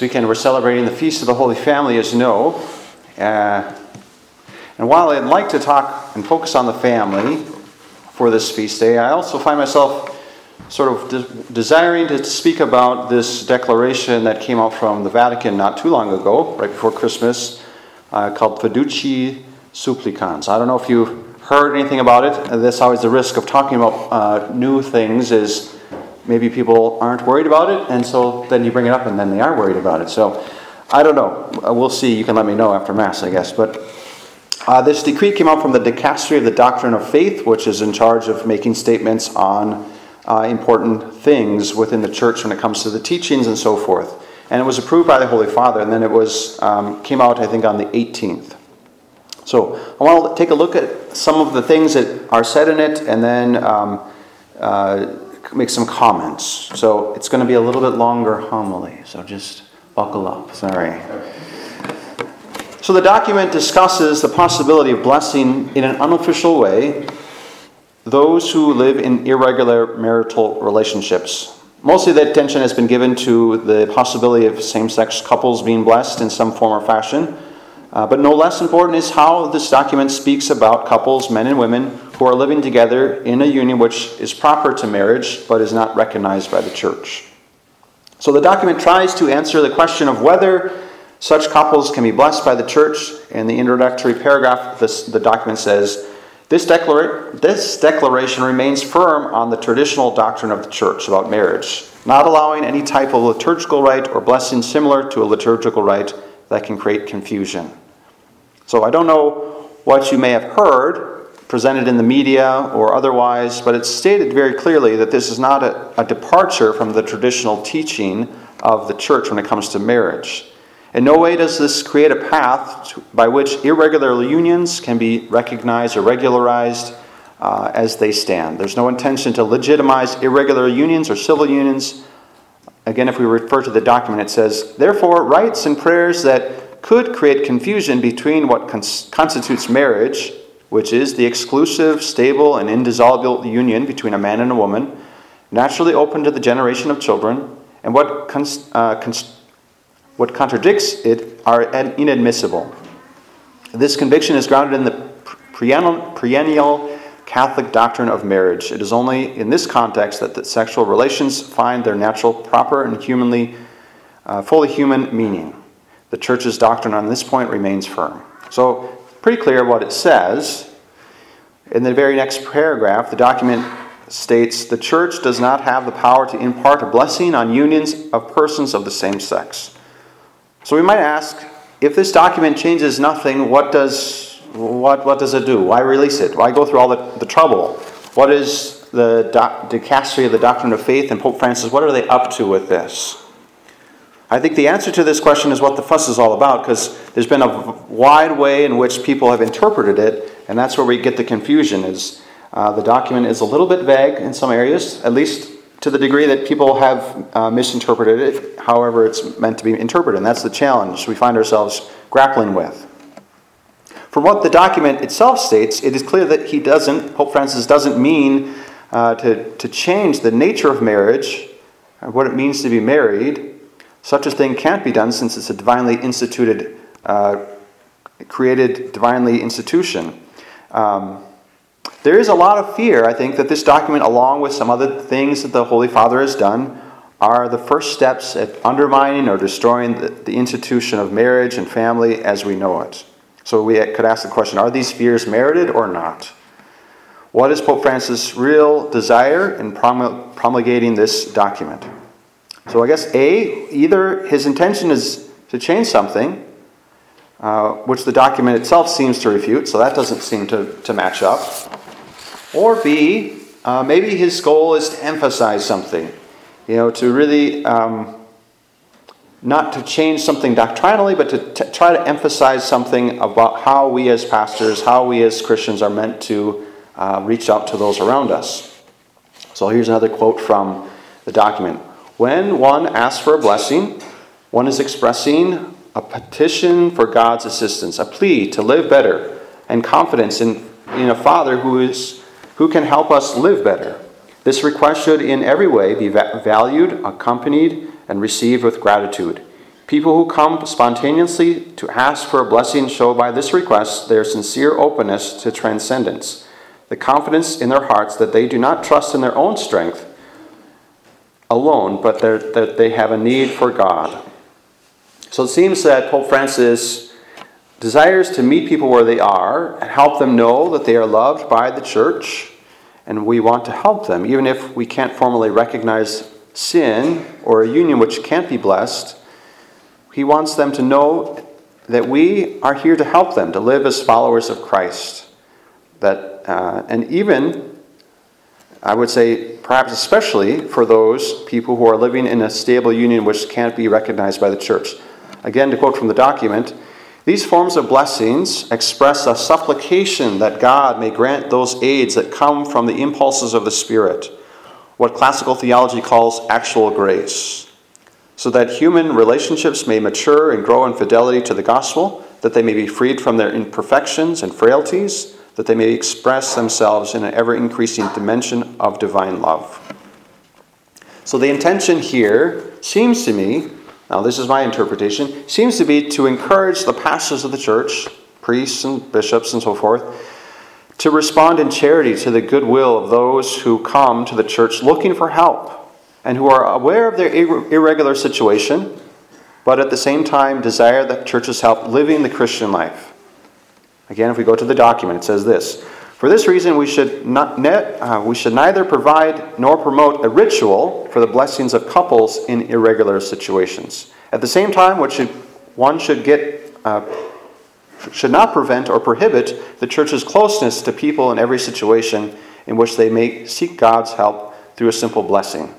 This weekend we're celebrating the Feast of the Holy Family, as you know. Uh, and while I'd like to talk and focus on the family for this feast day, I also find myself sort of de- desiring to speak about this declaration that came out from the Vatican not too long ago, right before Christmas, uh, called Fiducia Supplicans. I don't know if you've heard anything about it. That's always the risk of talking about uh, new things is maybe people aren't worried about it, and so then you bring it up and then they are worried about it. So I don't know. Uh, we'll see. You can let me know after Mass, I guess. But uh, this decree came out from the Dicastery of the Doctrine of Faith, which is in charge of making statements on uh, important things within the church when it comes to the teachings and so forth. And it was approved by the Holy Father, and then it was um, came out, I think, on the 18th. So I want to take a look at some of the things that are said in it, and then um, uh, make some comments. So it's going to be a little bit longer homily. So just buckle up. Sorry. So the document discusses the possibility of blessing in an unofficial way those who live in irregular marital relationships. Mostly the attention has been given to the possibility of same sex couples being blessed in some form or fashion. Uh, but no less important is how this document speaks about couples, men and women, who are living together in a union which is proper to marriage but is not recognized by the church. So the document tries to answer the question of whether such couples can be blessed by the church. In the introductory paragraph, this, the document says, this, declara- this declaration remains firm on the traditional doctrine of the church about marriage, not allowing any type of liturgical rite or blessing similar to a liturgical rite that can create confusion. So I don't know what you may have heard presented in the media or otherwise, but it's stated very clearly that this is not a, a departure from the traditional teaching of the church when it comes to marriage. In no way does this create a path to, by which irregular unions can be recognized or regularized uh, as they stand. There's no intention to legitimize irregular unions or civil unions. Again, if we refer to the document, it says, Therefore, rites and prayers that could create confusion between what cons- constitutes marriage, which is the exclusive, stable, and indissoluble union between a man and a woman, naturally open to the generation of children, and what cons- uh, cons- what contradicts it are inadmissible. This conviction is grounded in the perennial Catholic doctrine of marriage. It is only in this context that the sexual relations find their natural, proper, and humanly, uh, fully human meaning. The Church's doctrine on this point remains firm. So, pretty clear what it says. In the very next paragraph, the document states the Church does not have the power to impart a blessing on unions of persons of the same sex. So we might ask if this document changes nothing, what does, what, what does it do? Why release it? Why go through all the, the trouble? What is the dicastery of the doctrine of faith and Pope Francis? What are they up to with this? I think the answer to this question is what the fuss is all about because there's been a wide way in which people have interpreted it, and that's where we get the confusion. Is uh, the document is a little bit vague in some areas, at least to the degree that people have uh, misinterpreted it, however, it's meant to be interpreted. And that's the challenge we find ourselves grappling with. From what the document itself states, it is clear that he doesn't, Pope Francis doesn't mean uh, to, to change the nature of marriage, or what it means to be married. Such a thing can't be done since it's a divinely instituted, uh, created divinely institution. Um, there is a lot of fear, I think, that this document, along with some other things that the Holy Father has done, are the first steps at undermining or destroying the, the institution of marriage and family as we know it. So we could ask the question are these fears merited or not? What is Pope Francis' real desire in promulgating this document? So I guess A, either his intention is to change something, uh, which the document itself seems to refute, so that doesn't seem to, to match up. Or B, uh, maybe his goal is to emphasize something, you know, to really um, not to change something doctrinally, but to t- try to emphasize something about how we as pastors, how we as Christians are meant to uh, reach out to those around us. So here's another quote from the document. When one asks for a blessing, one is expressing a petition for God's assistance, a plea to live better, and confidence in, in a Father who is who can help us live better. This request should in every way be valued, accompanied, and received with gratitude. People who come spontaneously to ask for a blessing show by this request their sincere openness to transcendence, the confidence in their hearts that they do not trust in their own strength alone, but that they have a need for God. So it seems that Pope Francis desires to meet people where they are and help them know that they are loved by the church, and we want to help them, even if we can't formally recognize sin or a union which can't be blessed. He wants them to know that we are here to help them to live as followers of Christ. That, uh, and even, I would say, perhaps especially for those people who are living in a stable union which can't be recognized by the church. Again, to quote from the document, these forms of blessings express a supplication that God may grant those aids that come from the impulses of the Spirit, what classical theology calls actual grace, so that human relationships may mature and grow in fidelity to the gospel, that they may be freed from their imperfections and frailties, that they may express themselves in an ever increasing dimension of divine love. So the intention here seems to me now, this is my interpretation, seems to be to encourage the pastors of the church, priests and bishops and so forth, to respond in charity to the goodwill of those who come to the church looking for help and who are aware of their irregular situation, but at the same time desire the church's help living the Christian life. Again, if we go to the document, it says this for this reason, we should, not, uh, we should neither provide nor promote a ritual for the blessings of couples in irregular situations. At the same time, what should, one should, get, uh, should not prevent or prohibit the church's closeness to people in every situation in which they may seek God's help through a simple blessing.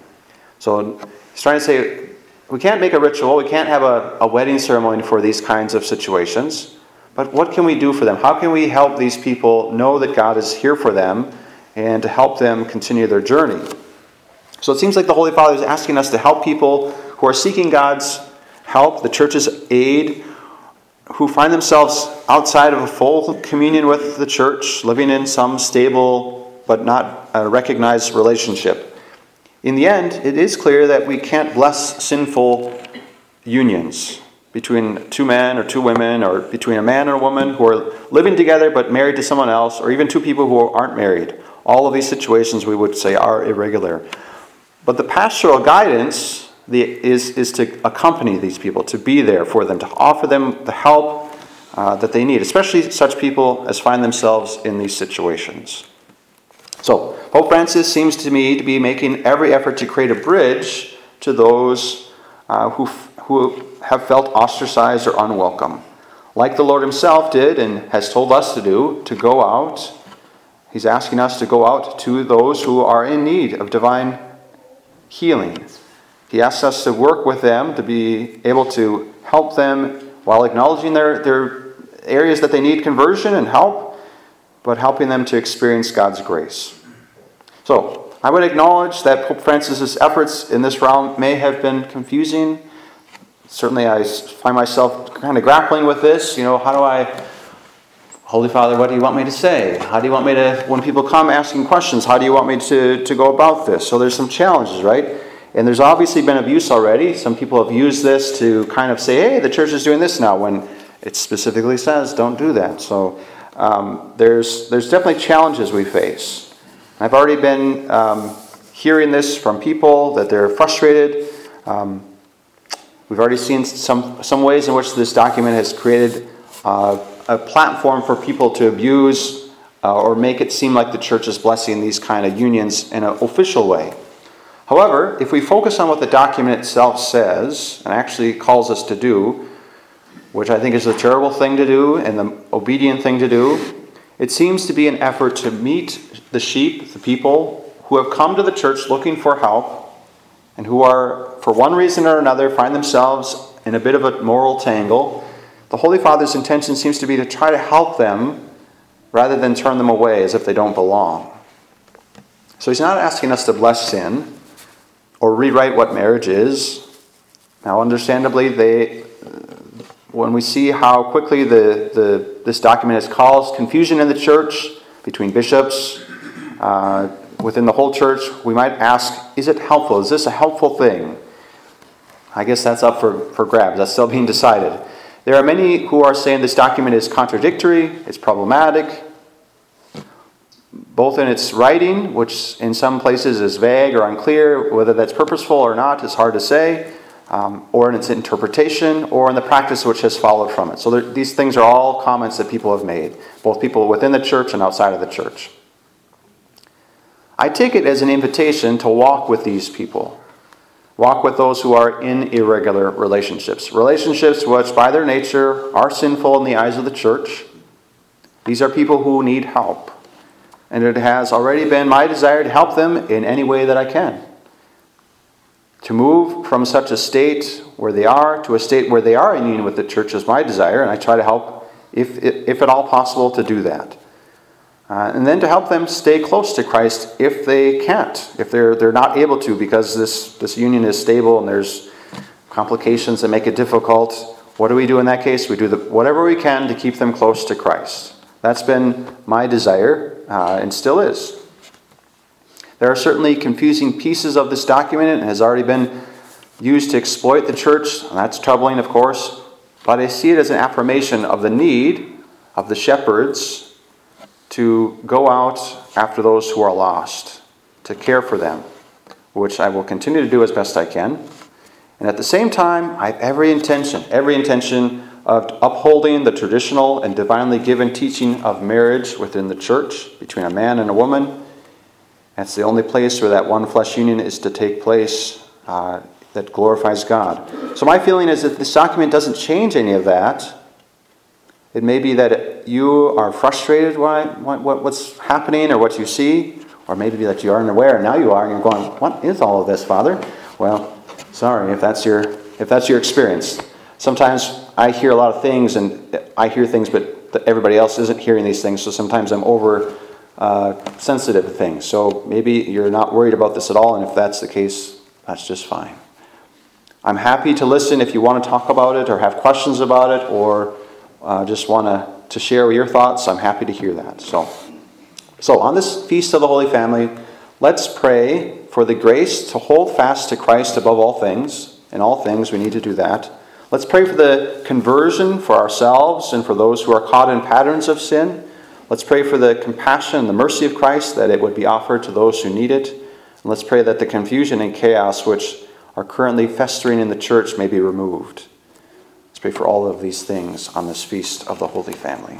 So he's trying to say we can't make a ritual, we can't have a, a wedding ceremony for these kinds of situations. But what can we do for them? How can we help these people know that God is here for them and to help them continue their journey? So it seems like the Holy Father is asking us to help people who are seeking God's help, the church's aid, who find themselves outside of a full communion with the church, living in some stable but not recognized relationship. In the end, it is clear that we can't bless sinful unions between two men or two women, or between a man and a woman who are living together but married to someone else, or even two people who aren't married. All of these situations we would say are irregular. But the pastoral guidance is, is to accompany these people, to be there for them, to offer them the help uh, that they need, especially such people as find themselves in these situations. So, Pope Francis seems to me to be making every effort to create a bridge to those uh, who, who have felt ostracized or unwelcome. Like the Lord Himself did and has told us to do, to go out. He's asking us to go out to those who are in need of divine healing. He asks us to work with them, to be able to help them while acknowledging their, their areas that they need conversion and help, but helping them to experience God's grace. So, I would acknowledge that Pope Francis's efforts in this realm may have been confusing certainly I find myself kind of grappling with this. You know, how do I, Holy Father, what do you want me to say? How do you want me to, when people come asking questions, how do you want me to, to go about this? So there's some challenges, right? And there's obviously been abuse already. Some people have used this to kind of say, hey, the church is doing this now, when it specifically says don't do that. So um, there's, there's definitely challenges we face. I've already been um, hearing this from people that they're frustrated. Um, We've already seen some, some ways in which this document has created uh, a platform for people to abuse uh, or make it seem like the church is blessing these kind of unions in an official way. However, if we focus on what the document itself says and actually calls us to do, which I think is the terrible thing to do and the obedient thing to do, it seems to be an effort to meet the sheep, the people who have come to the church looking for help, and who are, for one reason or another, find themselves in a bit of a moral tangle, the Holy Father's intention seems to be to try to help them rather than turn them away as if they don't belong. So he's not asking us to bless sin or rewrite what marriage is. Now, understandably, they, when we see how quickly the, the, this document has caused confusion in the church between bishops, uh, within the whole church, we might ask, is it helpful? Is this a helpful thing? I guess that's up for, for grabs. That's still being decided. There are many who are saying this document is contradictory, it's problematic, both in its writing, which in some places is vague or unclear, whether that's purposeful or not is hard to say, um, or in its interpretation, or in the practice which has followed from it. So there, these things are all comments that people have made, both people within the church and outside of the church. I take it as an invitation to walk with these people. Walk with those who are in irregular relationships. Relationships which, by their nature, are sinful in the eyes of the church. These are people who need help and it has already been my desire to help them in any way that I can. To move from such a state where they are to a state where they are in union with the church is my desire, and I try to help, if, if at all possible, to do that. Uh, and then to help them stay close to Christ if they can't, if they're, they're not able to, because this, this union is stable and there's complications that make it difficult. What do we do in that case? We do the, whatever we can to keep them close to Christ. That's been my desire uh, and still is. There are certainly confusing pieces of this document. It has already been used to exploit the church. That's troubling, of course. But I see it as an affirmation of the need of the shepherds to go out after those who are lost, to care for them, which I will continue to do as best I can. And at the same time, I have every intention, every intention of upholding the traditional and divinely given teaching of marriage within the church between a man and a woman. That's the only place where that one flesh union is to take place uh, that glorifies God. So, my feeling is that this document doesn't change any of that. It may be that you are frustrated by what's happening or what you see, or maybe that you aren't aware, now you are, and you're going, What is all of this, Father? Well, sorry if that's your, if that's your experience. Sometimes I hear a lot of things, and I hear things, but everybody else isn't hearing these things. So sometimes I'm over uh, sensitive to things. So maybe you're not worried about this at all, and if that's the case, that's just fine. I'm happy to listen if you want to talk about it or have questions about it or uh, just want to, share your thoughts. I'm happy to hear that. So, so on this feast of the Holy Family, let's pray for the grace to hold fast to Christ above all things. In all things, we need to do that. Let's pray for the conversion for ourselves and for those who are caught in patterns of sin. Let's pray for the compassion and the mercy of Christ that it would be offered to those who need it. And let's pray that the confusion and chaos which are currently festering in the church may be removed. Let's pray for all of these things on this feast of the Holy Family.